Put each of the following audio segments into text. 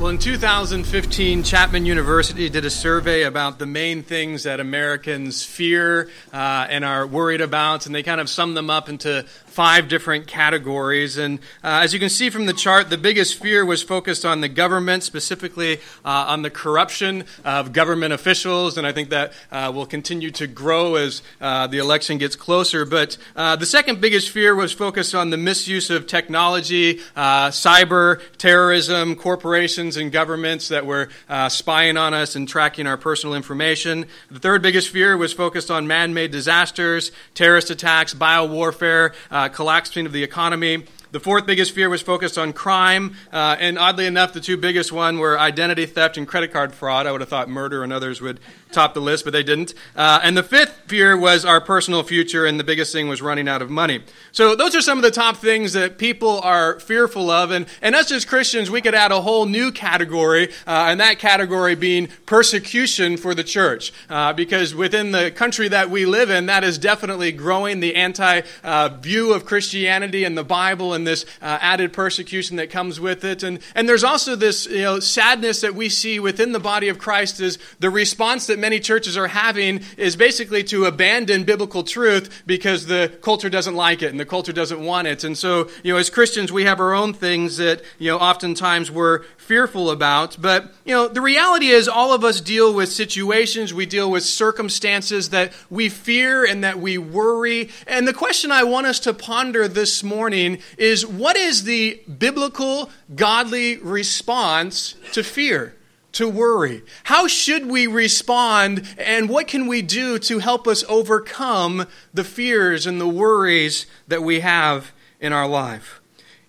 Well, in 2015, Chapman University did a survey about the main things that Americans fear uh, and are worried about, and they kind of summed them up into five different categories. And uh, as you can see from the chart, the biggest fear was focused on the government, specifically uh, on the corruption of government officials. And I think that uh, will continue to grow as uh, the election gets closer. But uh, the second biggest fear was focused on the misuse of technology, cyber terrorism, corporations and governments that were spying on us and tracking our personal information. The third biggest fear was focused on man made disasters, terrorist attacks, biowarfare uh, collapsing of the economy. The fourth biggest fear was focused on crime, uh, and oddly enough, the two biggest one were identity theft and credit card fraud. I would have thought murder and others would top the list, but they didn't. Uh, and the fifth fear was our personal future, and the biggest thing was running out of money. So those are some of the top things that people are fearful of. And, and us as Christians, we could add a whole new category, uh, and that category being persecution for the church. Uh, because within the country that we live in, that is definitely growing the anti uh, view of Christianity and the Bible and this uh, added persecution that comes with it. And, and there's also this you know, sadness that we see within the body of Christ is the response that many churches are having is basically to abandon biblical truth because the culture doesn't like it and the culture doesn't want it. And so, you know, as Christians, we have our own things that, you know, oftentimes we're fearful about. But, you know, the reality is all of us deal with situations, we deal with circumstances that we fear and that we worry. And the question I want us to ponder this morning is what is the biblical, godly response to fear? to worry? How should we respond, and what can we do to help us overcome the fears and the worries that we have in our life?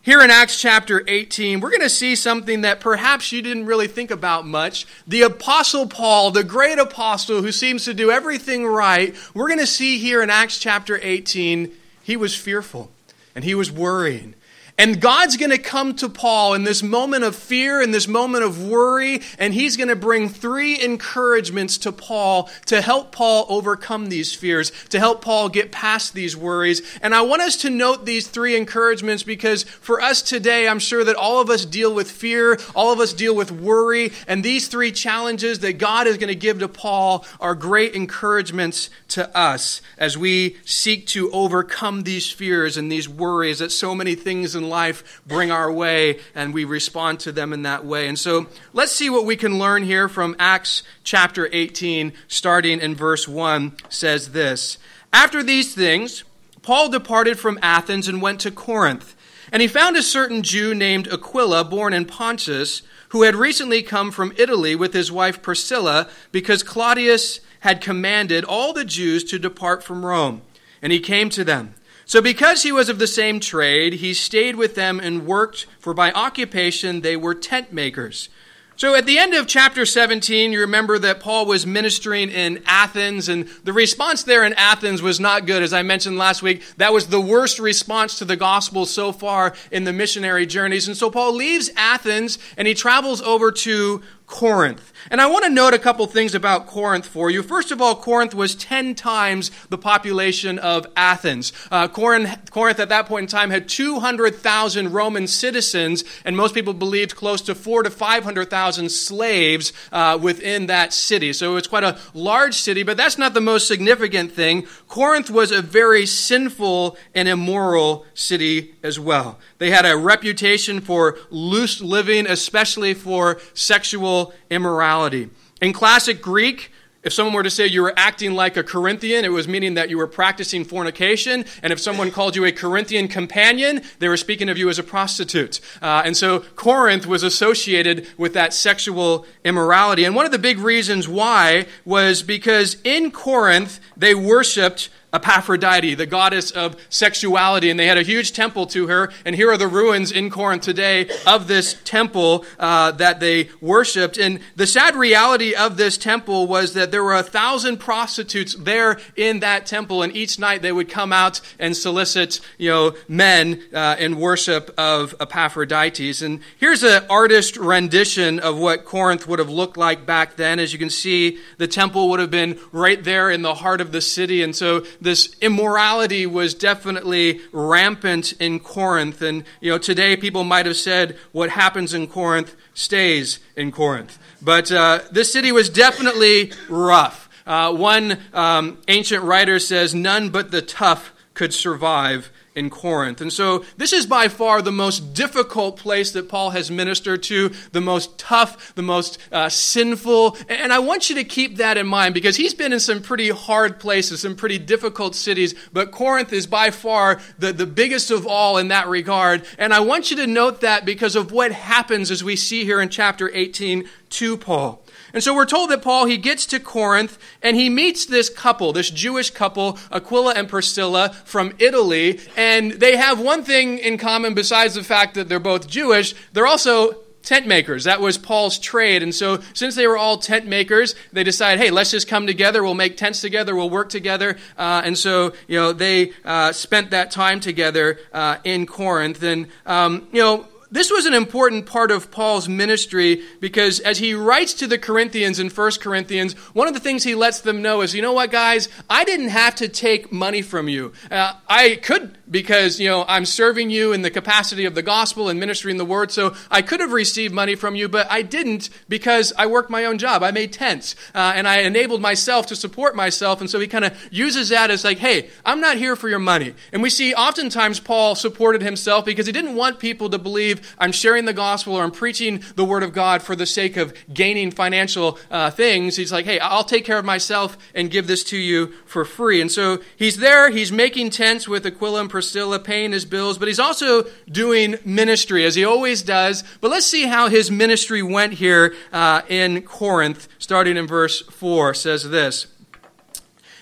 Here in Acts chapter 18, we're going to see something that perhaps you didn't really think about much. The Apostle Paul, the great apostle who seems to do everything right, we're going to see here in Acts chapter 18, he was fearful and he was worrying. And God's going to come to Paul in this moment of fear, in this moment of worry, and he's going to bring three encouragements to Paul to help Paul overcome these fears, to help Paul get past these worries. And I want us to note these three encouragements because for us today, I'm sure that all of us deal with fear, all of us deal with worry, and these three challenges that God is going to give to Paul are great encouragements to us as we seek to overcome these fears and these worries that so many things in life bring our way, and we respond to them in that way. And so let's see what we can learn here from Acts chapter 18, starting in verse 1, says this After these things, Paul departed from Athens and went to Corinth. And he found a certain Jew named Aquila, born in Pontus, who had recently come from Italy with his wife Priscilla, because Claudius had commanded all the Jews to depart from Rome. And he came to them. So, because he was of the same trade, he stayed with them and worked, for by occupation they were tent makers. So at the end of chapter 17, you remember that Paul was ministering in Athens, and the response there in Athens was not good. As I mentioned last week, that was the worst response to the gospel so far in the missionary journeys. And so Paul leaves Athens and he travels over to Corinth. And I want to note a couple things about Corinth for you. First of all, Corinth was 10 times the population of Athens. Uh, Corinth, Corinth at that point in time had 200,000 Roman citizens, and most people believed close to four to 500,000 slaves uh, within that city. So it's quite a large city, but that's not the most significant thing. Corinth was a very sinful and immoral city as well. They had a reputation for loose living, especially for sexual immorality. In classic Greek, if someone were to say you were acting like a Corinthian, it was meaning that you were practicing fornication. And if someone called you a Corinthian companion, they were speaking of you as a prostitute. Uh, and so Corinth was associated with that sexual immorality. And one of the big reasons why was because in Corinth, they worshiped Aphrodite, the goddess of sexuality, and they had a huge temple to her. And here are the ruins in Corinth today of this temple uh, that they worshipped. And the sad reality of this temple was that there were a thousand prostitutes there in that temple, and each night they would come out and solicit, you know, men uh, in worship of Epaphrodites. And here's an artist rendition of what Corinth would have looked like back then. As you can see, the temple would have been right there in the heart of the city, and so this immorality was definitely rampant in Corinth. And, you know, today people might have said what happens in Corinth stays in Corinth. But uh, this city was definitely rough. Uh, one um, ancient writer says, None but the tough could survive in Corinth. And so this is by far the most difficult place that Paul has ministered to, the most tough, the most uh, sinful. And I want you to keep that in mind because he's been in some pretty hard places, some pretty difficult cities, but Corinth is by far the, the biggest of all in that regard. And I want you to note that because of what happens as we see here in chapter 18 to Paul. And so we're told that Paul, he gets to Corinth and he meets this couple, this Jewish couple, Aquila and Priscilla from Italy. And they have one thing in common besides the fact that they're both Jewish. They're also tent makers. That was Paul's trade. And so, since they were all tent makers, they decided, hey, let's just come together. We'll make tents together. We'll work together. Uh, and so, you know, they uh, spent that time together uh, in Corinth. And, um, you know, this was an important part of Paul's ministry because as he writes to the Corinthians in 1 Corinthians, one of the things he lets them know is, you know what, guys, I didn't have to take money from you. Uh, I could because, you know, I'm serving you in the capacity of the gospel and ministering the word, so I could have received money from you, but I didn't because I worked my own job. I made tents uh, and I enabled myself to support myself, and so he kind of uses that as like, hey, I'm not here for your money. And we see oftentimes Paul supported himself because he didn't want people to believe I'm sharing the gospel or I'm preaching the word of God for the sake of gaining financial uh, things. He's like, hey, I'll take care of myself and give this to you for free. And so he's there, he's making tents with Aquila and Priscilla, paying his bills, but he's also doing ministry as he always does. But let's see how his ministry went here uh, in Corinth, starting in verse 4, says this.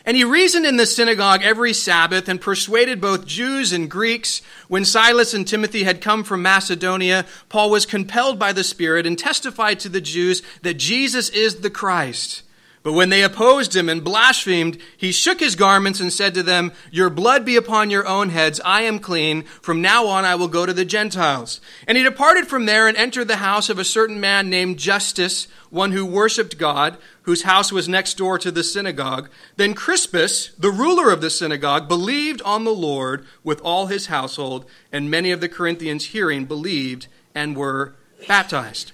And he reasoned in the synagogue every Sabbath and persuaded both Jews and Greeks. When Silas and Timothy had come from Macedonia, Paul was compelled by the Spirit and testified to the Jews that Jesus is the Christ. But when they opposed him and blasphemed, he shook his garments and said to them, Your blood be upon your own heads. I am clean. From now on I will go to the Gentiles. And he departed from there and entered the house of a certain man named Justus, one who worshipped God, whose house was next door to the synagogue. Then Crispus, the ruler of the synagogue, believed on the Lord with all his household, and many of the Corinthians hearing believed and were baptized.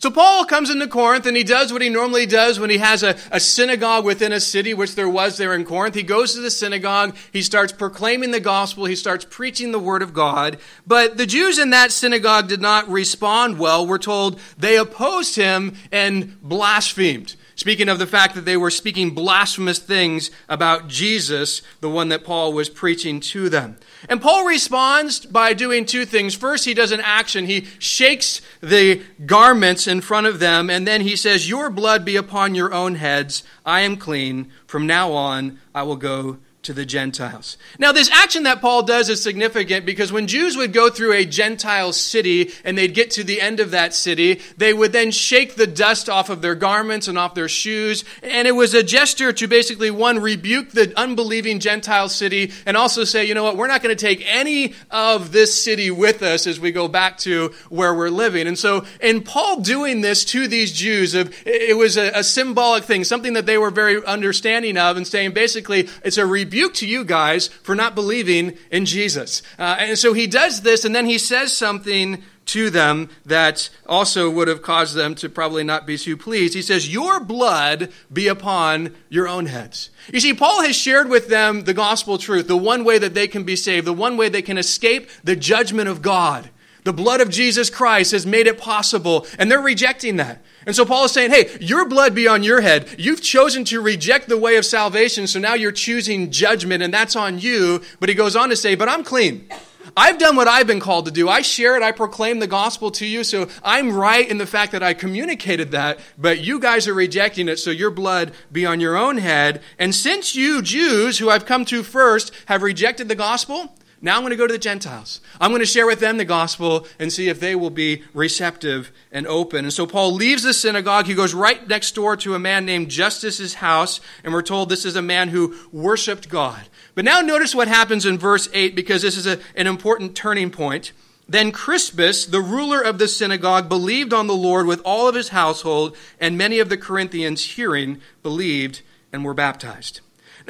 So Paul comes into Corinth and he does what he normally does when he has a, a, synagogue within a city, which there was there in Corinth. He goes to the synagogue, he starts proclaiming the gospel, he starts preaching the word of God. But the Jews in that synagogue did not respond well. We're told they opposed him and blasphemed. Speaking of the fact that they were speaking blasphemous things about Jesus, the one that Paul was preaching to them. And Paul responds by doing two things. First, he does an action. He shakes the garments in front of them, and then he says, Your blood be upon your own heads. I am clean. From now on, I will go to the Gentiles. Now, this action that Paul does is significant because when Jews would go through a Gentile city and they'd get to the end of that city, they would then shake the dust off of their garments and off their shoes. And it was a gesture to basically, one, rebuke the unbelieving Gentile city and also say, you know what, we're not going to take any of this city with us as we go back to where we're living. And so, in Paul doing this to these Jews, it was a, symbolic thing, something that they were very understanding of, and saying basically, it's a rebuke rebuke to you guys for not believing in Jesus. Uh, and so he does this, and then he says something to them that also would have caused them to probably not be too pleased. He says, Your blood be upon your own heads. You see, Paul has shared with them the gospel truth, the one way that they can be saved, the one way they can escape the judgment of God. The blood of Jesus Christ has made it possible, and they're rejecting that. And so Paul is saying, hey, your blood be on your head. You've chosen to reject the way of salvation, so now you're choosing judgment, and that's on you. But he goes on to say, but I'm clean. I've done what I've been called to do. I share it, I proclaim the gospel to you, so I'm right in the fact that I communicated that, but you guys are rejecting it, so your blood be on your own head. And since you Jews, who I've come to first, have rejected the gospel, now I'm going to go to the Gentiles. I'm going to share with them the gospel and see if they will be receptive and open. And so Paul leaves the synagogue. He goes right next door to a man named Justus's house, and we're told this is a man who worshiped God. But now notice what happens in verse 8 because this is a, an important turning point. Then Crispus, the ruler of the synagogue, believed on the Lord with all of his household, and many of the Corinthians hearing believed and were baptized.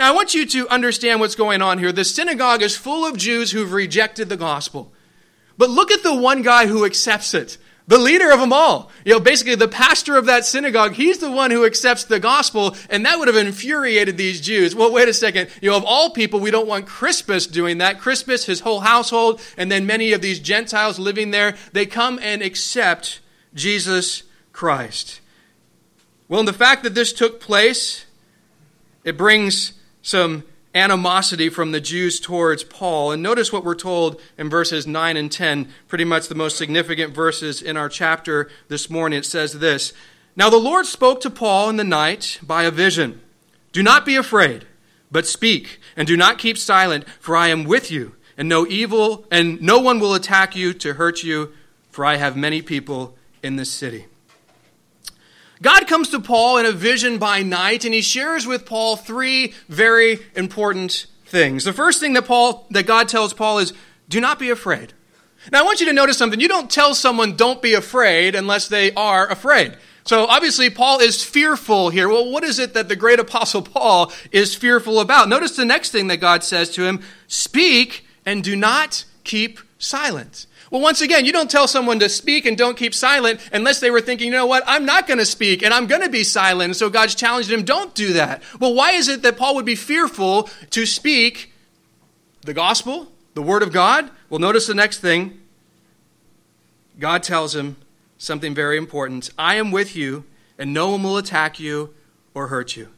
Now, I want you to understand what's going on here. The synagogue is full of Jews who've rejected the gospel. But look at the one guy who accepts it. The leader of them all. You know, basically the pastor of that synagogue, he's the one who accepts the gospel, and that would have infuriated these Jews. Well, wait a second. You know, of all people, we don't want Crispus doing that. Crispus, his whole household, and then many of these Gentiles living there, they come and accept Jesus Christ. Well, the fact that this took place, it brings some animosity from the Jews towards Paul. And notice what we're told in verses 9 and 10, pretty much the most significant verses in our chapter this morning. It says this Now the Lord spoke to Paul in the night by a vision. Do not be afraid, but speak, and do not keep silent, for I am with you, and no evil, and no one will attack you to hurt you, for I have many people in this city. God comes to Paul in a vision by night, and he shares with Paul three very important things. The first thing that Paul that God tells Paul is, do not be afraid. Now I want you to notice something. You don't tell someone don't be afraid unless they are afraid. So obviously Paul is fearful here. Well, what is it that the great apostle Paul is fearful about? Notice the next thing that God says to him, speak and do not keep silent. Well, once again, you don't tell someone to speak and don't keep silent unless they were thinking, you know what, I'm not going to speak and I'm going to be silent. And so God's challenged him, don't do that. Well, why is it that Paul would be fearful to speak the gospel, the word of God? Well, notice the next thing. God tells him something very important I am with you, and no one will attack you or hurt you.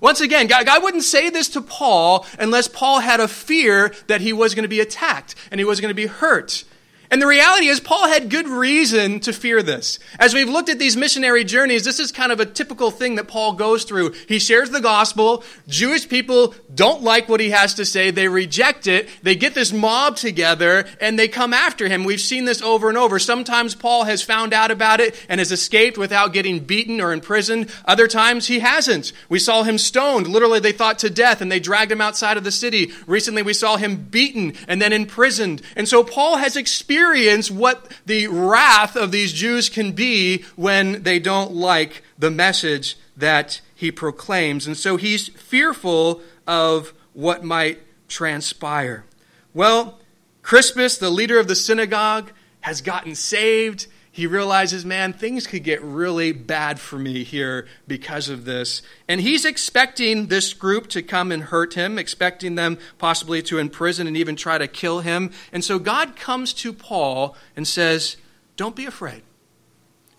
Once again, God, God, wouldn't say this to Paul unless Paul had a fear that he was going to be attacked and he was going to be hurt. And the reality is, Paul had good reason to fear this. As we've looked at these missionary journeys, this is kind of a typical thing that Paul goes through. He shares the gospel. Jewish people don't like what he has to say. They reject it. They get this mob together and they come after him. We've seen this over and over. Sometimes Paul has found out about it and has escaped without getting beaten or imprisoned. Other times he hasn't. We saw him stoned. Literally, they thought to death and they dragged him outside of the city. Recently, we saw him beaten and then imprisoned. And so Paul has experienced experience what the wrath of these Jews can be when they don't like the message that he proclaims. And so he's fearful of what might transpire. Well, Crispus, the leader of the synagogue, has gotten saved he realizes, man, things could get really bad for me here because of this. And he's expecting this group to come and hurt him, expecting them possibly to imprison and even try to kill him. And so God comes to Paul and says, Don't be afraid.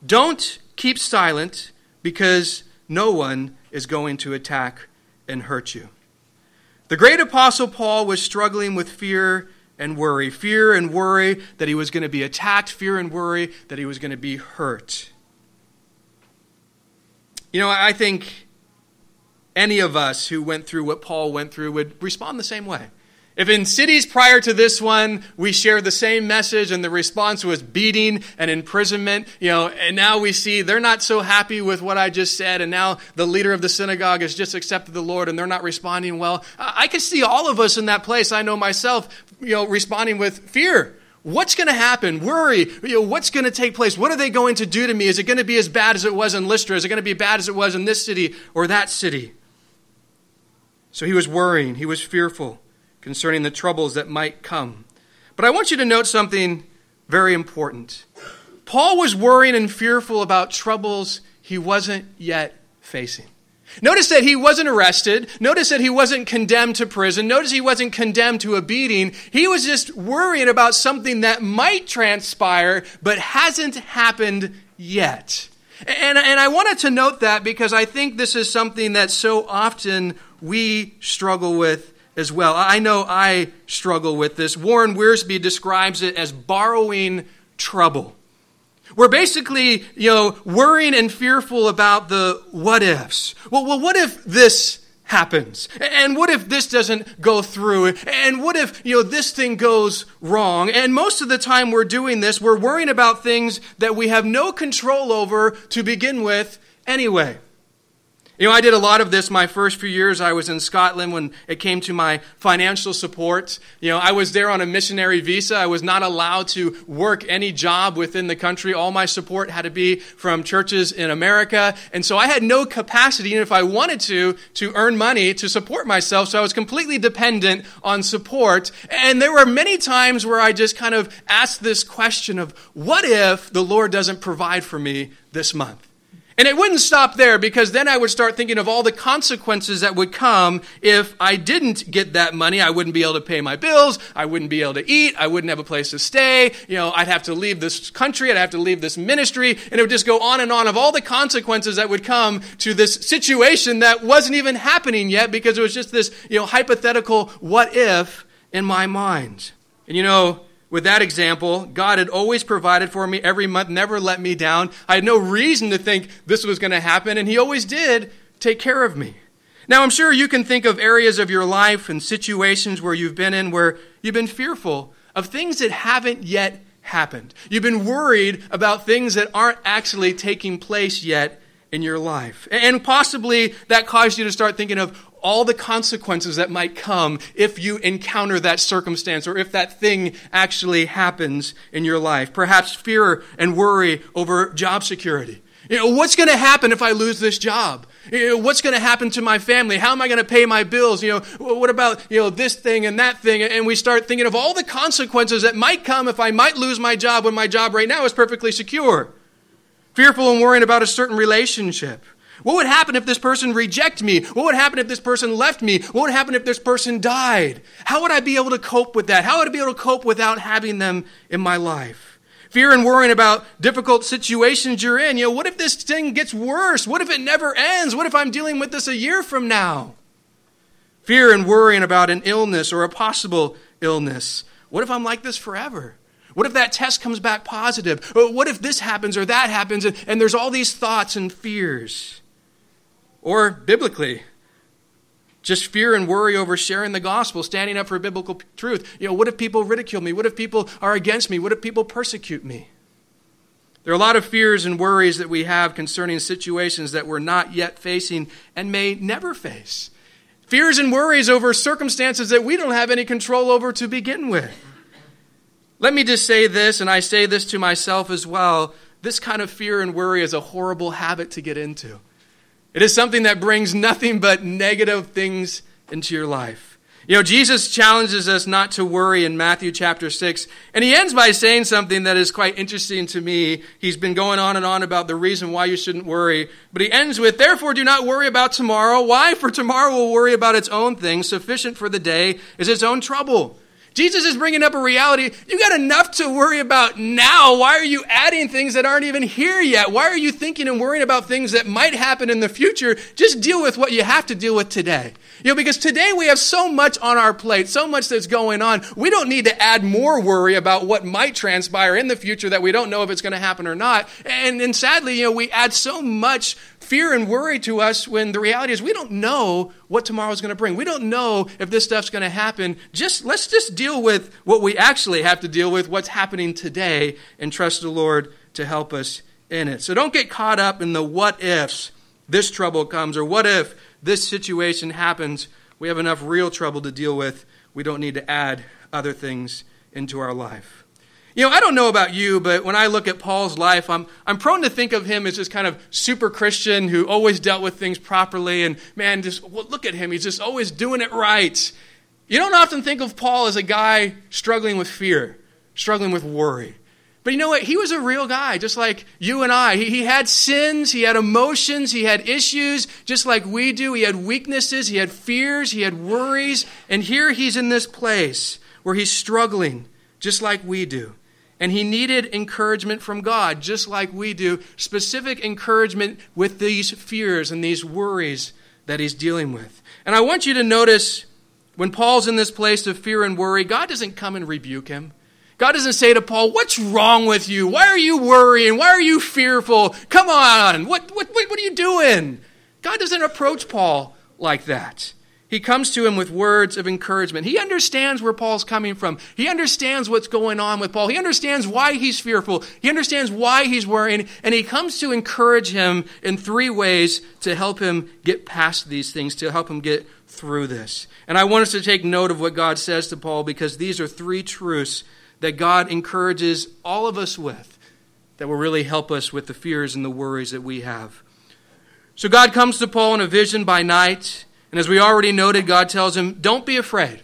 Don't keep silent because no one is going to attack and hurt you. The great apostle Paul was struggling with fear and worry. Fear and worry that he was going to be attacked, fear and worry that he was going to be hurt. You know, I think any of us who went through what Paul went through would respond the same way. If in cities prior to this one we shared the same message and the response was beating and imprisonment, you know, and now we see they're not so happy with what I just said, and now the leader of the synagogue has just accepted the Lord and they're not responding well. I could see all of us in that place. I know myself, you know, responding with fear. What's going to happen? Worry. You know, what's going to take place? What are they going to do to me? Is it going to be as bad as it was in Lystra? Is it going to be bad as it was in this city or that city? So he was worrying. He was fearful concerning the troubles that might come. But I want you to note something very important. Paul was worrying and fearful about troubles he wasn't yet facing. Notice that he wasn't arrested. Notice that he wasn't condemned to prison. Notice he wasn't condemned to a beating. He was just worrying about something that might transpire but hasn't happened yet. And, and I wanted to note that because I think this is something that so often we struggle with as well. I know I struggle with this. Warren Wiersbe describes it as borrowing trouble. We're basically, you know, worrying and fearful about the what ifs. Well, well, what if this happens? And what if this doesn't go through? And what if, you know, this thing goes wrong? And most of the time we're doing this, we're worrying about things that we have no control over to begin with anyway. You know, I did a lot of this my first few years. I was in Scotland when it came to my financial support. You know, I was there on a missionary visa. I was not allowed to work any job within the country. All my support had to be from churches in America. And so I had no capacity, even if I wanted to, to earn money to support myself. So I was completely dependent on support. And there were many times where I just kind of asked this question of, what if the Lord doesn't provide for me this month? And it wouldn't stop there because then I would start thinking of all the consequences that would come if I didn't get that money. I wouldn't be able to pay my bills. I wouldn't be able to eat. I wouldn't have a place to stay. You know, I'd have to leave this country. I'd have to leave this ministry. And it would just go on and on of all the consequences that would come to this situation that wasn't even happening yet because it was just this, you know, hypothetical what if in my mind. And you know, with that example, God had always provided for me every month, never let me down. I had no reason to think this was going to happen, and He always did take care of me. Now, I'm sure you can think of areas of your life and situations where you've been in where you've been fearful of things that haven't yet happened. You've been worried about things that aren't actually taking place yet in your life. And possibly that caused you to start thinking of, all the consequences that might come if you encounter that circumstance or if that thing actually happens in your life. Perhaps fear and worry over job security. You know, what's going to happen if I lose this job? You know, what's going to happen to my family? How am I going to pay my bills? You know, what about, you know, this thing and that thing? And we start thinking of all the consequences that might come if I might lose my job when my job right now is perfectly secure. Fearful and worrying about a certain relationship. What would happen if this person rejected me? What would happen if this person left me? What would happen if this person died? How would I be able to cope with that? How would I be able to cope without having them in my life? Fear and worrying about difficult situations you're in. You know, what if this thing gets worse? What if it never ends? What if I'm dealing with this a year from now? Fear and worrying about an illness or a possible illness. What if I'm like this forever? What if that test comes back positive? What if this happens or that happens? And there's all these thoughts and fears. Or biblically, just fear and worry over sharing the gospel, standing up for biblical truth. You know, what if people ridicule me? What if people are against me? What if people persecute me? There are a lot of fears and worries that we have concerning situations that we're not yet facing and may never face. Fears and worries over circumstances that we don't have any control over to begin with. Let me just say this, and I say this to myself as well. This kind of fear and worry is a horrible habit to get into. It is something that brings nothing but negative things into your life. You know, Jesus challenges us not to worry in Matthew chapter 6, and he ends by saying something that is quite interesting to me. He's been going on and on about the reason why you shouldn't worry, but he ends with, Therefore, do not worry about tomorrow. Why? For tomorrow will worry about its own things. Sufficient for the day is its own trouble. Jesus is bringing up a reality. You got enough to worry about now. Why are you adding things that aren't even here yet? Why are you thinking and worrying about things that might happen in the future? Just deal with what you have to deal with today. You know, because today we have so much on our plate, so much that's going on. We don't need to add more worry about what might transpire in the future that we don't know if it's going to happen or not. And, and sadly, you know, we add so much fear and worry to us when the reality is we don't know what tomorrow is going to bring. We don't know if this stuff's going to happen. Just let's just deal with what we actually have to deal with, what's happening today, and trust the Lord to help us in it. So don't get caught up in the what ifs. This trouble comes, or what if this situation happens? We have enough real trouble to deal with. We don't need to add other things into our life. You know, I don't know about you, but when I look at Paul's life, I'm, I'm prone to think of him as this kind of super Christian who always dealt with things properly. And man, just well, look at him. He's just always doing it right. You don't often think of Paul as a guy struggling with fear, struggling with worry. But you know what? He was a real guy, just like you and I. He, he had sins, he had emotions, he had issues, just like we do. He had weaknesses, he had fears, he had worries. And here he's in this place where he's struggling, just like we do. And he needed encouragement from God, just like we do, specific encouragement with these fears and these worries that he's dealing with. And I want you to notice When Paul's in this place of fear and worry, God doesn't come and rebuke him. God doesn't say to Paul, What's wrong with you? Why are you worrying? Why are you fearful? Come on. What, what, what, are you doing? God doesn't approach Paul like that. He comes to him with words of encouragement. He understands where Paul's coming from. He understands what's going on with Paul. He understands why he's fearful. He understands why he's worrying. And he comes to encourage him in three ways to help him get past these things, to help him get through this. And I want us to take note of what God says to Paul because these are three truths that God encourages all of us with that will really help us with the fears and the worries that we have. So God comes to Paul in a vision by night. And as we already noted, God tells him, Don't be afraid,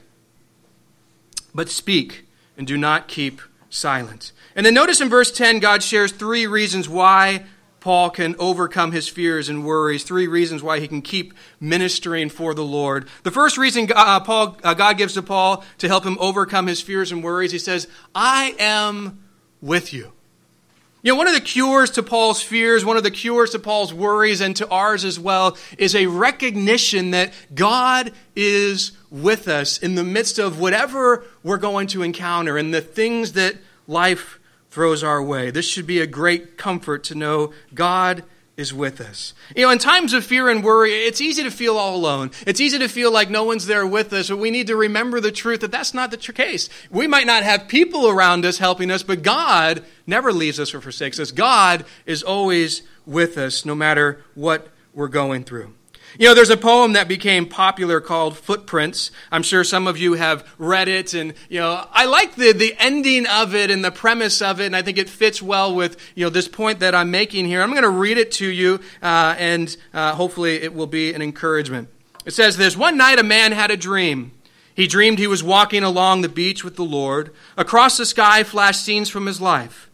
but speak and do not keep silent. And then notice in verse 10, God shares three reasons why Paul can overcome his fears and worries, three reasons why he can keep ministering for the Lord. The first reason uh, Paul, uh, God gives to Paul to help him overcome his fears and worries, he says, I am with you. You know, one of the cures to Paul's fears, one of the cures to Paul's worries, and to ours as well, is a recognition that God is with us in the midst of whatever we're going to encounter and the things that life throws our way. This should be a great comfort to know God is with us. You know, in times of fear and worry, it's easy to feel all alone. It's easy to feel like no one's there with us, but we need to remember the truth that that's not the case. We might not have people around us helping us, but God never leaves us or forsakes us. God is always with us no matter what we're going through. You know, there's a poem that became popular called Footprints. I'm sure some of you have read it, and, you know, I like the, the ending of it and the premise of it, and I think it fits well with, you know, this point that I'm making here. I'm going to read it to you, uh, and uh, hopefully it will be an encouragement. It says this One night a man had a dream. He dreamed he was walking along the beach with the Lord. Across the sky flashed scenes from his life.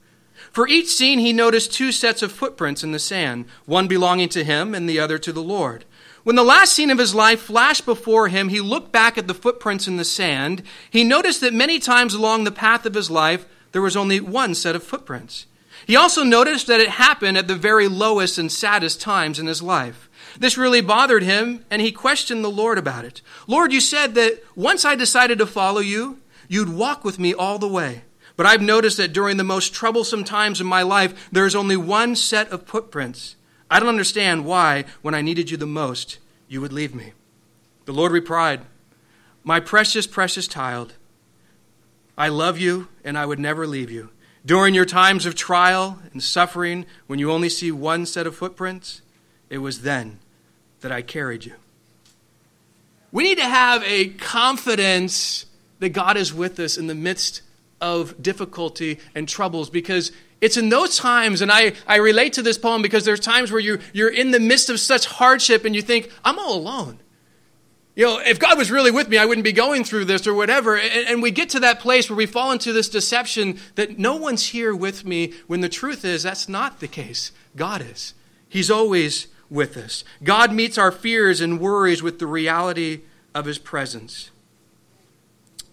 For each scene, he noticed two sets of footprints in the sand, one belonging to him and the other to the Lord. When the last scene of his life flashed before him, he looked back at the footprints in the sand. He noticed that many times along the path of his life, there was only one set of footprints. He also noticed that it happened at the very lowest and saddest times in his life. This really bothered him, and he questioned the Lord about it. Lord, you said that once I decided to follow you, you'd walk with me all the way. But I've noticed that during the most troublesome times in my life, there is only one set of footprints. I don't understand why, when I needed you the most, you would leave me. The Lord replied, My precious, precious child, I love you and I would never leave you. During your times of trial and suffering, when you only see one set of footprints, it was then that I carried you. We need to have a confidence that God is with us in the midst of difficulty and troubles because it's in those times, and I, I relate to this poem because there's times where you, you're in the midst of such hardship and you think, I'm all alone. You know, if God was really with me, I wouldn't be going through this or whatever. And, and we get to that place where we fall into this deception that no one's here with me when the truth is that's not the case. God is. He's always with us. God meets our fears and worries with the reality of His presence.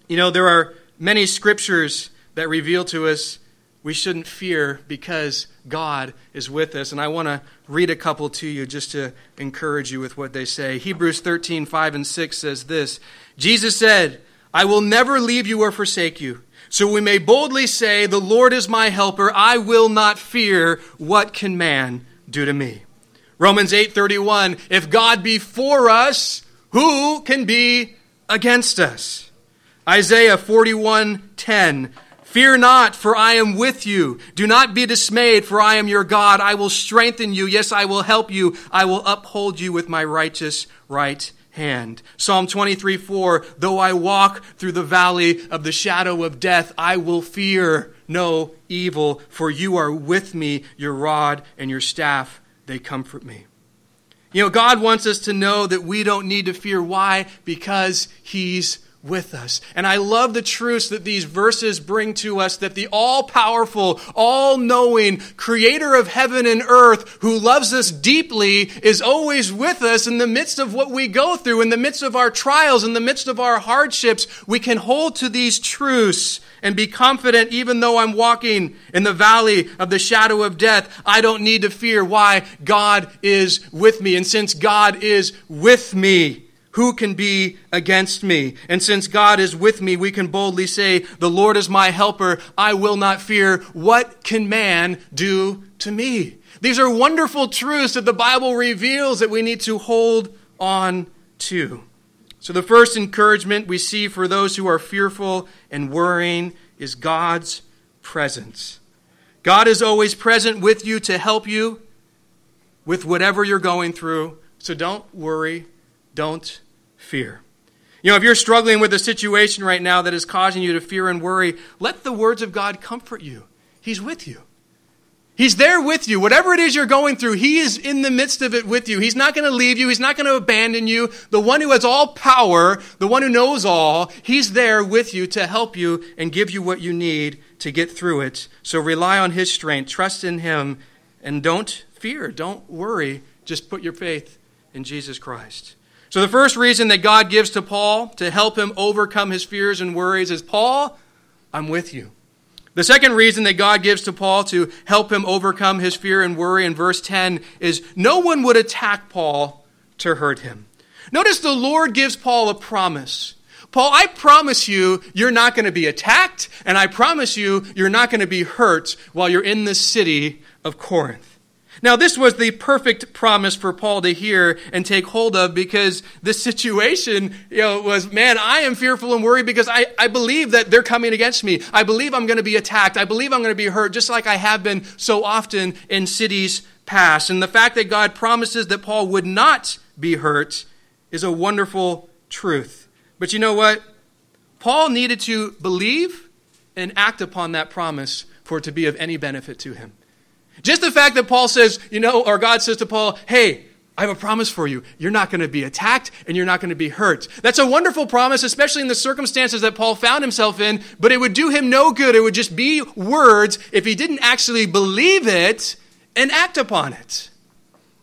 You know, there are many scriptures that reveal to us we shouldn't fear because God is with us. And I want to read a couple to you just to encourage you with what they say. Hebrews 13, 5 and 6 says this Jesus said, I will never leave you or forsake you. So we may boldly say, The Lord is my helper. I will not fear. What can man do to me? Romans 8:31 If God be for us, who can be against us? Isaiah 41:10 Fear not, for I am with you. Do not be dismayed, for I am your God. I will strengthen you. Yes, I will help you. I will uphold you with my righteous right hand. Psalm 23 4 Though I walk through the valley of the shadow of death, I will fear no evil, for you are with me. Your rod and your staff, they comfort me. You know, God wants us to know that we don't need to fear. Why? Because He's with us. And I love the truths that these verses bring to us that the all powerful, all knowing creator of heaven and earth who loves us deeply is always with us in the midst of what we go through, in the midst of our trials, in the midst of our hardships. We can hold to these truths and be confident even though I'm walking in the valley of the shadow of death. I don't need to fear why God is with me. And since God is with me, who can be against me? And since God is with me, we can boldly say, The Lord is my helper. I will not fear. What can man do to me? These are wonderful truths that the Bible reveals that we need to hold on to. So, the first encouragement we see for those who are fearful and worrying is God's presence. God is always present with you to help you with whatever you're going through. So, don't worry don't fear. You know, if you're struggling with a situation right now that is causing you to fear and worry, let the words of God comfort you. He's with you. He's there with you. Whatever it is you're going through, He is in the midst of it with you. He's not going to leave you. He's not going to abandon you. The one who has all power, the one who knows all, He's there with you to help you and give you what you need to get through it. So rely on His strength, trust in Him, and don't fear. Don't worry. Just put your faith in Jesus Christ. So, the first reason that God gives to Paul to help him overcome his fears and worries is Paul, I'm with you. The second reason that God gives to Paul to help him overcome his fear and worry in verse 10 is no one would attack Paul to hurt him. Notice the Lord gives Paul a promise. Paul, I promise you, you're not going to be attacked, and I promise you, you're not going to be hurt while you're in the city of Corinth. Now, this was the perfect promise for Paul to hear and take hold of because the situation you know, was, man, I am fearful and worried because I, I believe that they're coming against me. I believe I'm going to be attacked. I believe I'm going to be hurt, just like I have been so often in cities past. And the fact that God promises that Paul would not be hurt is a wonderful truth. But you know what? Paul needed to believe and act upon that promise for it to be of any benefit to him. Just the fact that Paul says, you know, or God says to Paul, hey, I have a promise for you. You're not going to be attacked and you're not going to be hurt. That's a wonderful promise, especially in the circumstances that Paul found himself in, but it would do him no good. It would just be words if he didn't actually believe it and act upon it.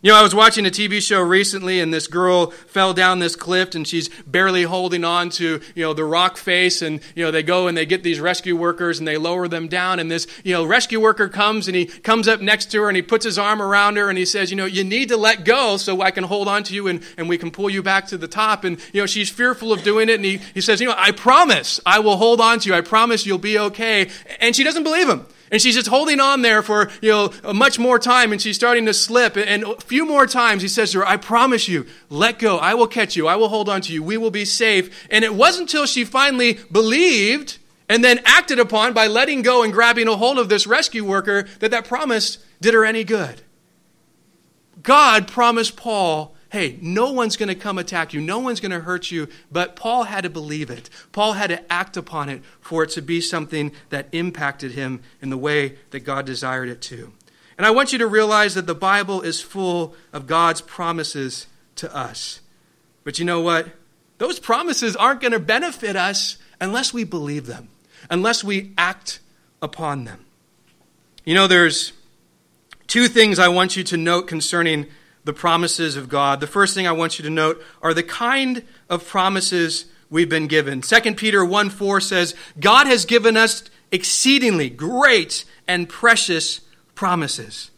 You know, I was watching a TV show recently, and this girl fell down this cliff, and she's barely holding on to, you know, the rock face. And, you know, they go and they get these rescue workers, and they lower them down. And this, you know, rescue worker comes, and he comes up next to her, and he puts his arm around her, and he says, you know, you need to let go so I can hold on to you, and, and we can pull you back to the top. And, you know, she's fearful of doing it, and he, he says, you know, I promise I will hold on to you. I promise you'll be okay. And she doesn't believe him. And she's just holding on there for, you know, much more time and she's starting to slip. And a few more times he says to her, I promise you, let go. I will catch you. I will hold on to you. We will be safe. And it wasn't until she finally believed and then acted upon by letting go and grabbing a hold of this rescue worker that that promise did her any good. God promised Paul hey, no one's going to come attack you, no one's going to hurt you. But Paul had to believe it. Paul had to act upon it for it to be something that impacted him in the way that God desired it to. And I want you to realize that the Bible is full of God's promises to us. But you know what? Those promises aren't going to benefit us unless we believe them, unless we act upon them. You know, there's two things I want you to note concerning the promises of God. The first thing I want you to note are the kind of promises we've been given. 2 Peter 1 4 says, God has given us exceedingly great and precious promises.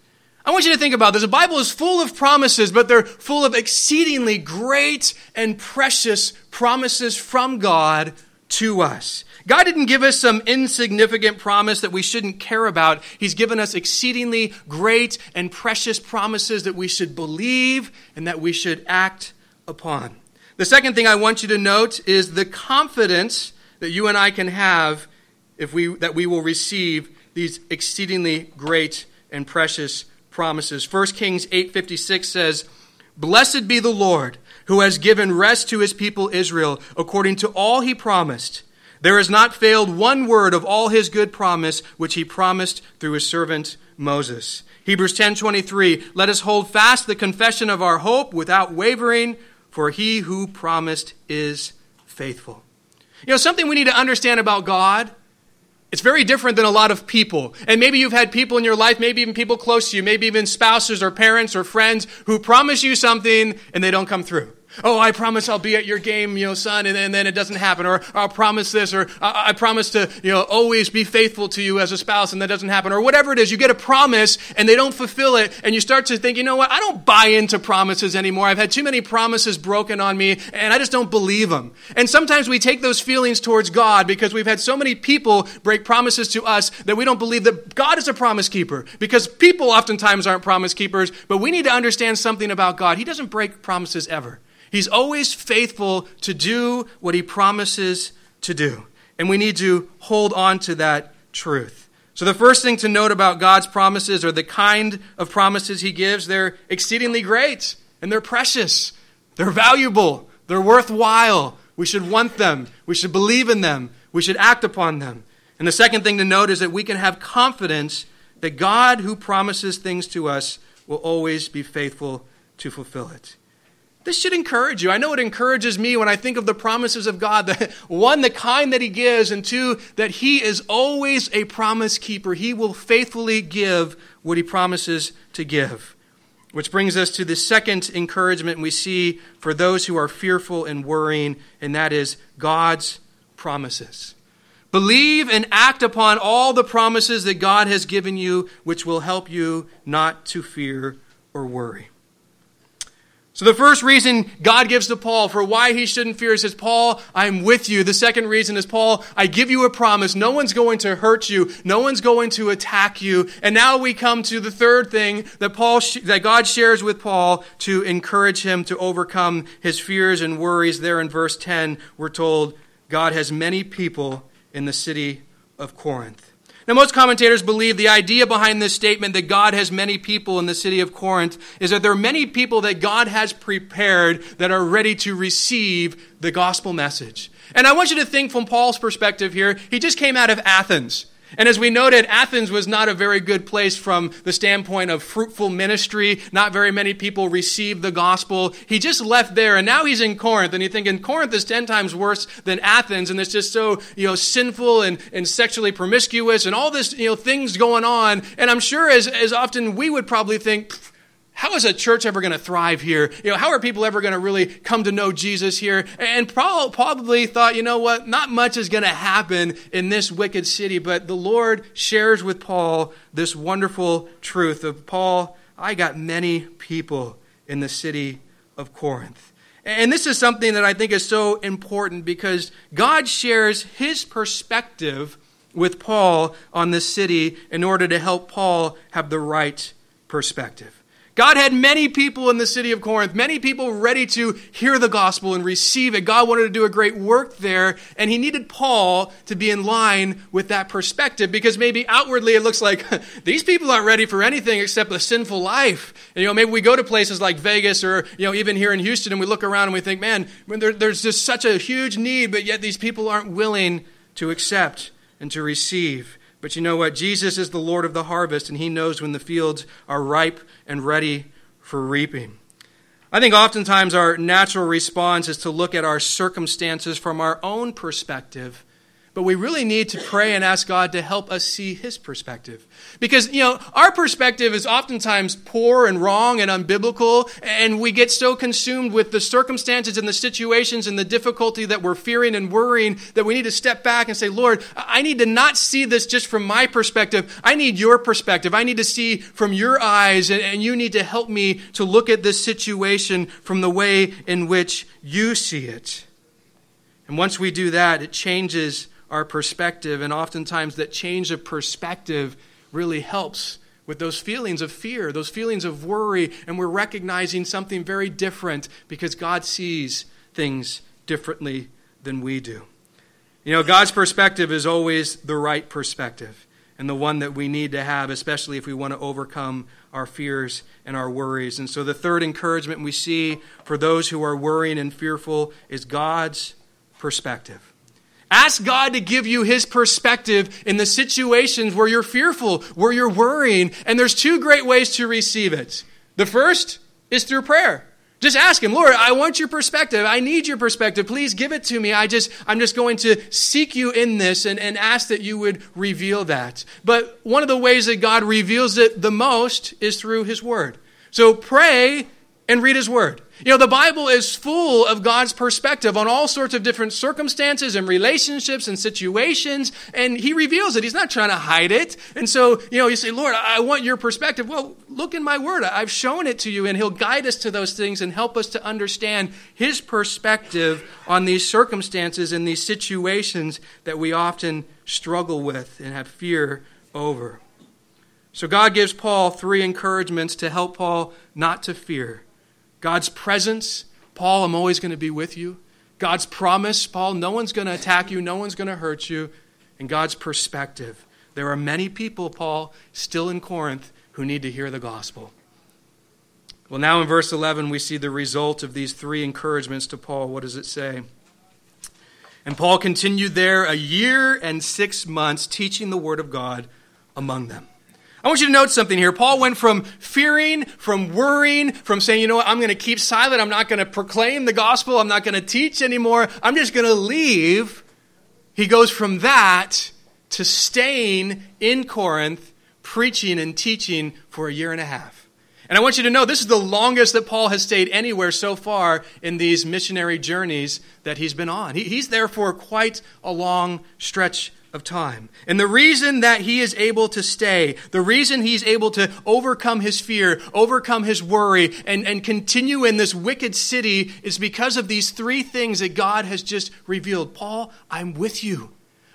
I want you to think about this. The Bible is full of promises, but they're full of exceedingly great and precious promises from God to us. God didn't give us some insignificant promise that we shouldn't care about. He's given us exceedingly great and precious promises that we should believe and that we should act upon. The second thing I want you to note is the confidence that you and I can have if we, that we will receive these exceedingly great and precious promises. 1 Kings 8:56 says, "Blessed be the Lord, who has given rest to his people Israel according to all he promised." There has not failed one word of all his good promise which he promised through his servant Moses. Hebrews 10:23 Let us hold fast the confession of our hope without wavering for he who promised is faithful. You know something we need to understand about God it's very different than a lot of people. And maybe you've had people in your life, maybe even people close to you, maybe even spouses or parents or friends who promise you something and they don't come through. Oh, I promise I'll be at your game, you know, son, and, and then it doesn't happen. Or I'll promise this, or I, I, promise to, you know, always be faithful to you as a spouse, and that doesn't happen. Or whatever it is, you get a promise and they don't fulfill it, and you start to think, you know what, I don't buy into promises anymore. I've had too many promises broken on me, and I just don't believe them. And sometimes we take those feelings towards God because we've had so many people break promises to us that we don't believe that God is a promise keeper. Because people oftentimes aren't promise keepers, but we need to understand something about God. He doesn't break promises ever. He's always faithful to do what he promises to do. And we need to hold on to that truth. So, the first thing to note about God's promises are the kind of promises he gives. They're exceedingly great and they're precious, they're valuable, they're worthwhile. We should want them, we should believe in them, we should act upon them. And the second thing to note is that we can have confidence that God, who promises things to us, will always be faithful to fulfill it. This should encourage you. I know it encourages me when I think of the promises of God that one, the kind that He gives, and two, that He is always a promise keeper. He will faithfully give what He promises to give. Which brings us to the second encouragement we see for those who are fearful and worrying, and that is God's promises. Believe and act upon all the promises that God has given you, which will help you not to fear or worry. So, the first reason God gives to Paul for why he shouldn't fear is, Paul, I'm with you. The second reason is, Paul, I give you a promise. No one's going to hurt you. No one's going to attack you. And now we come to the third thing that Paul, that God shares with Paul to encourage him to overcome his fears and worries. There in verse 10, we're told God has many people in the city of Corinth. Now, most commentators believe the idea behind this statement that God has many people in the city of Corinth is that there are many people that God has prepared that are ready to receive the gospel message. And I want you to think from Paul's perspective here. He just came out of Athens. And as we noted, Athens was not a very good place from the standpoint of fruitful ministry. Not very many people received the gospel. He just left there, and now he's in Corinth. And you think, in Corinth is ten times worse than Athens, and it's just so you know sinful and, and sexually promiscuous, and all this you know things going on. And I'm sure as as often we would probably think how is a church ever going to thrive here? You know, how are people ever going to really come to know Jesus here? And Paul probably thought, you know what, not much is going to happen in this wicked city. But the Lord shares with Paul this wonderful truth of Paul, I got many people in the city of Corinth. And this is something that I think is so important because God shares his perspective with Paul on this city in order to help Paul have the right perspective. God had many people in the city of Corinth, many people ready to hear the gospel and receive it. God wanted to do a great work there, and he needed Paul to be in line with that perspective because maybe outwardly it looks like these people aren't ready for anything except a sinful life. And, you know, maybe we go to places like Vegas or, you know, even here in Houston and we look around and we think, man, there, there's just such a huge need, but yet these people aren't willing to accept and to receive. But you know what? Jesus is the Lord of the harvest, and He knows when the fields are ripe and ready for reaping. I think oftentimes our natural response is to look at our circumstances from our own perspective but we really need to pray and ask God to help us see His perspective. Because, you know, our perspective is oftentimes poor and wrong and unbiblical, and we get so consumed with the circumstances and the situations and the difficulty that we're fearing and worrying that we need to step back and say, Lord, I need to not see this just from my perspective. I need your perspective. I need to see from your eyes, and, you need to help me to look at this situation from the way in which you see it. And once we do that, it changes our perspective. And oftentimes, that change of perspective really helps with those feelings of fear, those feelings of worry, and we're recognizing something very different because God sees things differently than we do. You know, God's perspective is always the right perspective and the one that we need to have, especially if we want to overcome our fears and our worries. And so, the third encouragement we see for those who are worrying and fearful is God's perspective. Ask God to give you His perspective in the situations where you're fearful, where you're worrying. And there's two great ways to receive it. The first is through prayer. Just ask him, Lord, I want your perspective. I need your perspective. Please give it to me. I just, I'm just going to seek you in this and, and ask that you would reveal that. But one of the ways that God reveals it the most is through his word. So pray and read his word. You know, the Bible is full of God's perspective on all sorts of different circumstances and relationships and situations, and He reveals it. He's not trying to hide it. And so, you know, you say, Lord, I want your perspective. Well, look in my word. I've shown it to you, and He'll guide us to those things and help us to understand His perspective on these circumstances and these situations that we often struggle with and have fear over. So, God gives Paul three encouragements to help Paul not to fear. God's presence, Paul, I'm always going to be with you. God's promise, Paul, no one's going to attack you, no one's going to hurt you. And God's perspective. There are many people, Paul, still in Corinth who need to hear the gospel. Well, now in verse 11, we see the result of these three encouragements to Paul. What does it say? And Paul continued there a year and six months, teaching the word of God among them. I want you to note something here. Paul went from fearing, from worrying, from saying, you know what, I'm going to keep silent. I'm not going to proclaim the gospel. I'm not going to teach anymore. I'm just going to leave. He goes from that to staying in Corinth, preaching and teaching for a year and a half. And I want you to know this is the longest that Paul has stayed anywhere so far in these missionary journeys that he's been on. He, he's there for quite a long stretch of time. And the reason that he is able to stay, the reason he's able to overcome his fear, overcome his worry, and, and continue in this wicked city is because of these three things that God has just revealed. Paul, I'm with you.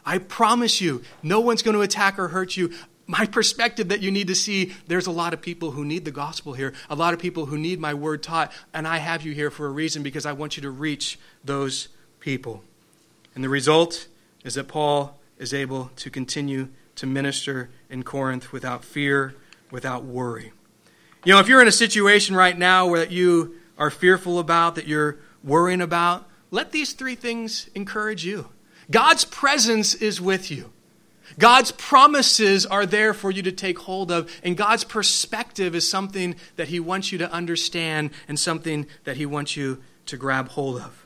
I promise you, no one's going to attack or hurt you. My perspective that you need to see there's a lot of people who need the gospel here, a lot of people who need my word taught, and I have you here for a reason because I want you to reach those people. And the result is that Paul is able to continue to minister in Corinth without fear, without worry. You know, if you're in a situation right now where you are fearful about, that you're worrying about, let these three things encourage you. God's presence is with you. God's promises are there for you to take hold of, and God's perspective is something that He wants you to understand and something that He wants you to grab hold of.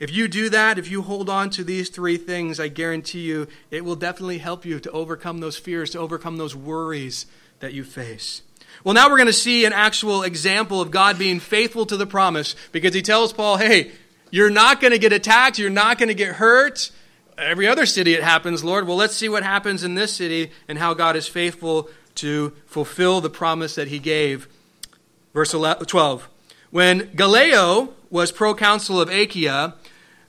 If you do that, if you hold on to these three things, I guarantee you it will definitely help you to overcome those fears, to overcome those worries that you face. Well, now we're going to see an actual example of God being faithful to the promise because he tells Paul, hey, you're not going to get attacked, you're not going to get hurt. Every other city it happens, Lord. Well, let's see what happens in this city and how God is faithful to fulfill the promise that he gave. Verse 12. When Gallio was proconsul of Achaia,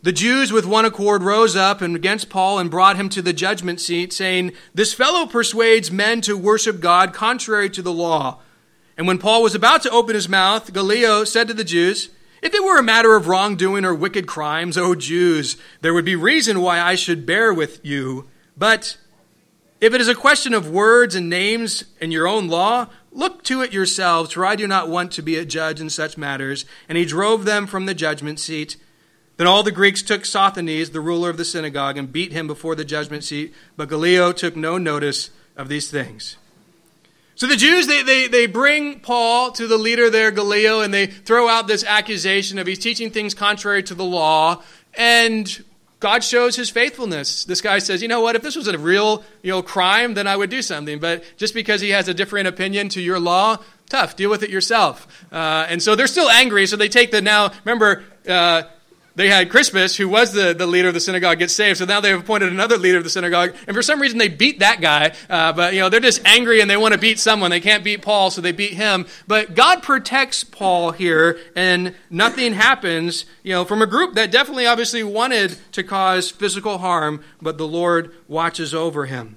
the Jews with one accord rose up and against Paul and brought him to the judgment seat, saying, This fellow persuades men to worship God contrary to the law. And when Paul was about to open his mouth, Gallio said to the Jews, If it were a matter of wrongdoing or wicked crimes, O Jews, there would be reason why I should bear with you. But if it is a question of words and names and your own law, look to it yourselves, for I do not want to be a judge in such matters. And he drove them from the judgment seat. Then all the Greeks took Sosthenes, the ruler of the synagogue, and beat him before the judgment seat. But Gallio took no notice of these things. So the Jews, they, they, they bring Paul to the leader there, Gallio, and they throw out this accusation of he's teaching things contrary to the law. And God shows his faithfulness. This guy says, you know what, if this was a real you know, crime, then I would do something. But just because he has a different opinion to your law, tough, deal with it yourself. Uh, and so they're still angry, so they take the now, remember, uh, they had Crispus, who was the, the leader of the synagogue, get saved. So now they've appointed another leader of the synagogue. And for some reason, they beat that guy. Uh, but, you know, they're just angry and they want to beat someone. They can't beat Paul, so they beat him. But God protects Paul here, and nothing happens, you know, from a group that definitely obviously wanted to cause physical harm, but the Lord watches over him.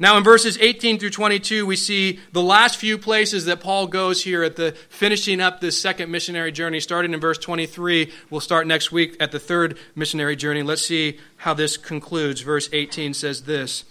Now, in verses 18 through 22, we see the last few places that Paul goes here at the finishing up this second missionary journey. Starting in verse 23, we'll start next week at the third missionary journey. Let's see how this concludes. Verse 18 says this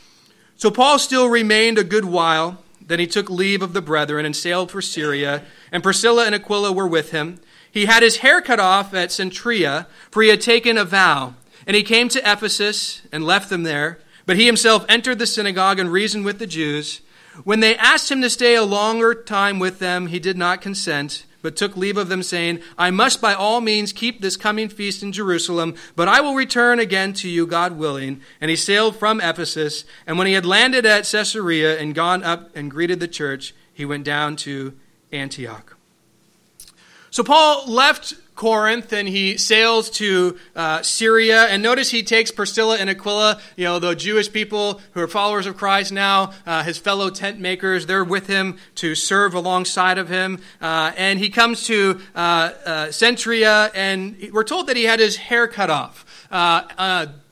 So Paul still remained a good while. Then he took leave of the brethren and sailed for Syria, and Priscilla and Aquila were with him. He had his hair cut off at Cenchrea, for he had taken a vow. And he came to Ephesus and left them there. But he himself entered the synagogue and reasoned with the Jews. When they asked him to stay a longer time with them, he did not consent, but took leave of them, saying, I must by all means keep this coming feast in Jerusalem, but I will return again to you, God willing. And he sailed from Ephesus, and when he had landed at Caesarea and gone up and greeted the church, he went down to Antioch. So Paul left Corinth and he sails to uh, Syria. And notice he takes Priscilla and Aquila, you know, the Jewish people who are followers of Christ now, uh, his fellow tent makers. They're with him to serve alongside of him. Uh, and he comes to uh, uh, Cenchrea, and we're told that he had his hair cut off.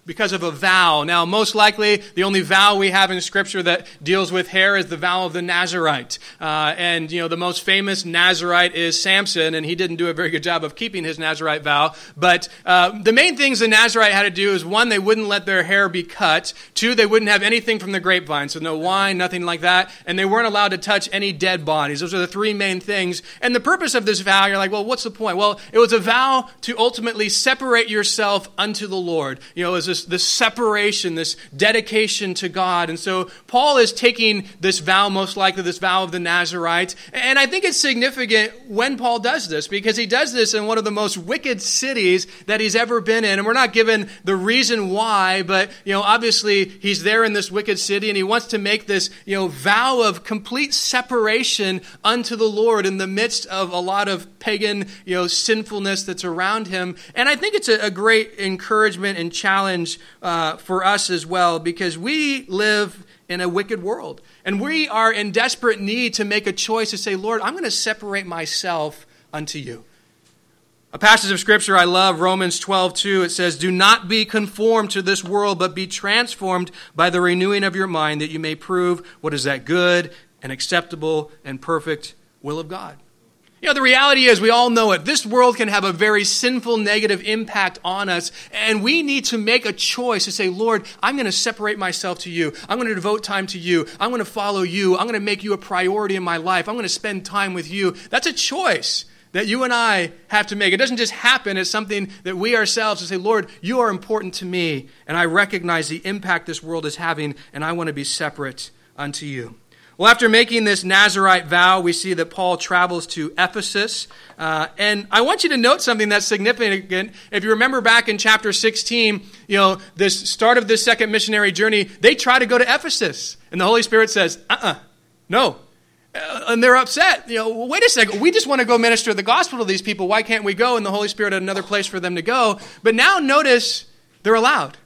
Because of a vow. Now, most likely, the only vow we have in Scripture that deals with hair is the vow of the Nazarite. Uh, and, you know, the most famous Nazarite is Samson, and he didn't do a very good job of keeping his Nazarite vow. But uh, the main things the Nazarite had to do is one, they wouldn't let their hair be cut. Two, they wouldn't have anything from the grapevine, so no wine, nothing like that. And they weren't allowed to touch any dead bodies. Those are the three main things. And the purpose of this vow, you're like, well, what's the point? Well, it was a vow to ultimately separate yourself unto the Lord. You know, it was this, this separation, this dedication to God. And so Paul is taking this vow, most likely this vow of the Nazarite. And I think it's significant when Paul does this because he does this in one of the most wicked cities that he's ever been in. And we're not given the reason why, but, you know, obviously he's there in this wicked city and he wants to make this, you know, vow of complete separation unto the Lord in the midst of a lot of pagan, you know, sinfulness that's around him. And I think it's a, a great encouragement and challenge uh, for us as well because we live in a wicked world. And we are in desperate need to make a choice to say, Lord, I'm going to separate myself unto you. A passage of scripture I love, Romans 12, 2, it says, Do not be conformed to this world, but be transformed by the renewing of your mind, that you may prove what is that good and acceptable and perfect will of God. You know, the reality is, we all know it. This world can have a very sinful, negative impact on us, and we need to make a choice to say, Lord, I'm going to separate myself to you. I'm going to devote time to you. I'm going to follow you. I'm going to make you a priority in my life. I'm going to spend time with you. That's a choice that you and I have to make. It doesn't just happen, it's something that we ourselves say, Lord, you are important to me, and I recognize the impact this world is having, and I want to be separate unto you. Well, after making this Nazarite vow, we see that Paul travels to Ephesus. Uh, and I want you to note something that's significant. If you remember back in chapter 16, you know, this start of this second missionary journey, they try to go to Ephesus. And the Holy Spirit says, uh uh-uh, uh no. And they're upset. You know, wait a second. We just want to go minister the gospel to these people. Why can't we go? And the Holy Spirit had another place for them to go. But now notice they're allowed.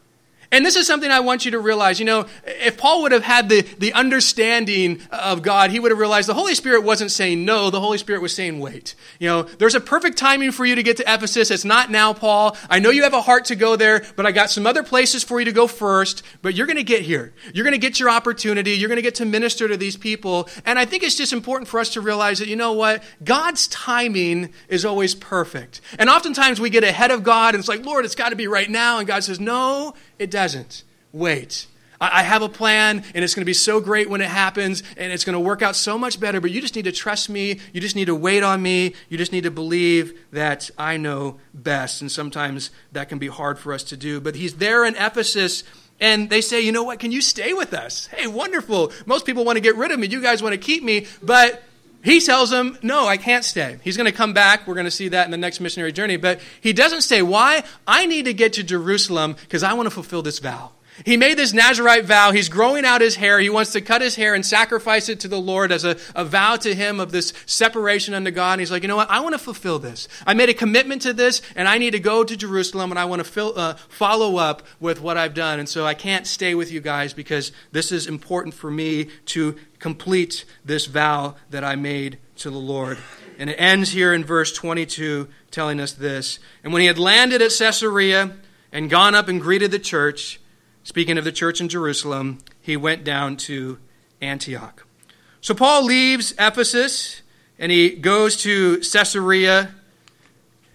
And this is something I want you to realize. You know, if Paul would have had the, the understanding of God, he would have realized the Holy Spirit wasn't saying no, the Holy Spirit was saying wait. You know, there's a perfect timing for you to get to Ephesus. It's not now, Paul. I know you have a heart to go there, but I got some other places for you to go first. But you're going to get here. You're going to get your opportunity. You're going to get to minister to these people. And I think it's just important for us to realize that, you know what? God's timing is always perfect. And oftentimes we get ahead of God and it's like, Lord, it's got to be right now. And God says, no, it doesn't. Wait. I have a plan, and it's going to be so great when it happens, and it's going to work out so much better, but you just need to trust me. You just need to wait on me. You just need to believe that I know best. And sometimes that can be hard for us to do. But he's there in Ephesus, and they say, you know what? Can you stay with us? Hey, wonderful. Most people want to get rid of me. You guys want to keep me, but he tells him, No, I can't stay. He's going to come back. We're going to see that in the next missionary journey. But he doesn't say, Why? I need to get to Jerusalem because I want to fulfill this vow. He made this Nazarite vow. He's growing out his hair. He wants to cut his hair and sacrifice it to the Lord as a, a vow to him of this separation unto God. And he's like, you know what? I want to fulfill this. I made a commitment to this, and I need to go to Jerusalem, and I want to fill, uh, follow up with what I've done. And so I can't stay with you guys because this is important for me to complete this vow that I made to the Lord. And it ends here in verse 22 telling us this. And when he had landed at Caesarea and gone up and greeted the church, Speaking of the church in Jerusalem, he went down to Antioch. So Paul leaves Ephesus and he goes to Caesarea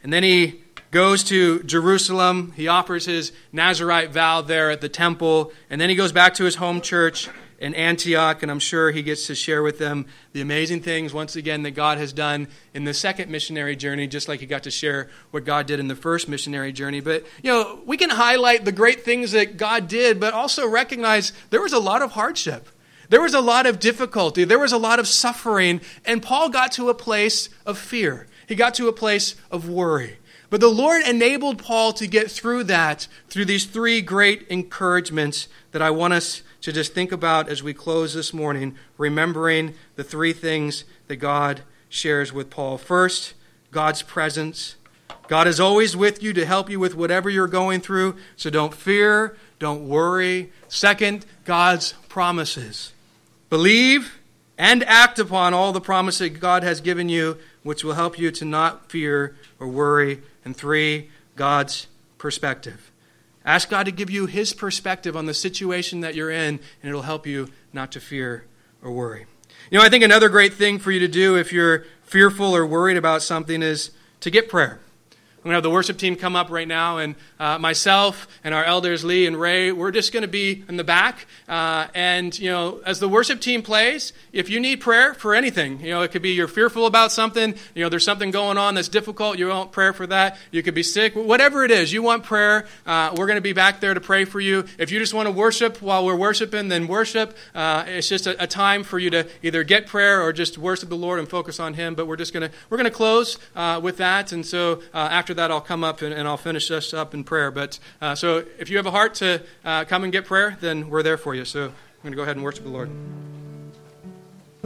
and then he goes to Jerusalem. He offers his Nazarite vow there at the temple and then he goes back to his home church in Antioch, and I'm sure he gets to share with them the amazing things, once again, that God has done in the second missionary journey, just like he got to share what God did in the first missionary journey. But, you know, we can highlight the great things that God did, but also recognize there was a lot of hardship. There was a lot of difficulty. There was a lot of suffering. And Paul got to a place of fear. He got to a place of worry. But the Lord enabled Paul to get through that through these three great encouragements that I want us to just think about as we close this morning, remembering the three things that God shares with Paul. First, God's presence. God is always with you to help you with whatever you're going through, so don't fear, don't worry. Second, God's promises. Believe and act upon all the promises God has given you, which will help you to not fear or worry. And three, God's perspective. Ask God to give you His perspective on the situation that you're in, and it'll help you not to fear or worry. You know, I think another great thing for you to do if you're fearful or worried about something is to get prayer. I'm going to have the worship team come up right now, and uh, myself and our elders, Lee and Ray, we're just going to be in the back. Uh, and, you know, as the worship team plays, if you need prayer for anything, you know, it could be you're fearful about something, you know, there's something going on that's difficult, you want prayer for that. You could be sick, whatever it is, you want prayer, uh, we're going to be back there to pray for you. If you just want to worship while we're worshiping, then worship. Uh, it's just a, a, time for you to either get prayer or just worship the Lord and focus on Him. But we're just going to, we're going to close uh, with that. And so uh, after after that, I'll come up and, and I'll finish us up in prayer. But uh, so if you have a heart to uh, come and get prayer, then we're there for you. So I'm going to go ahead and worship the Lord.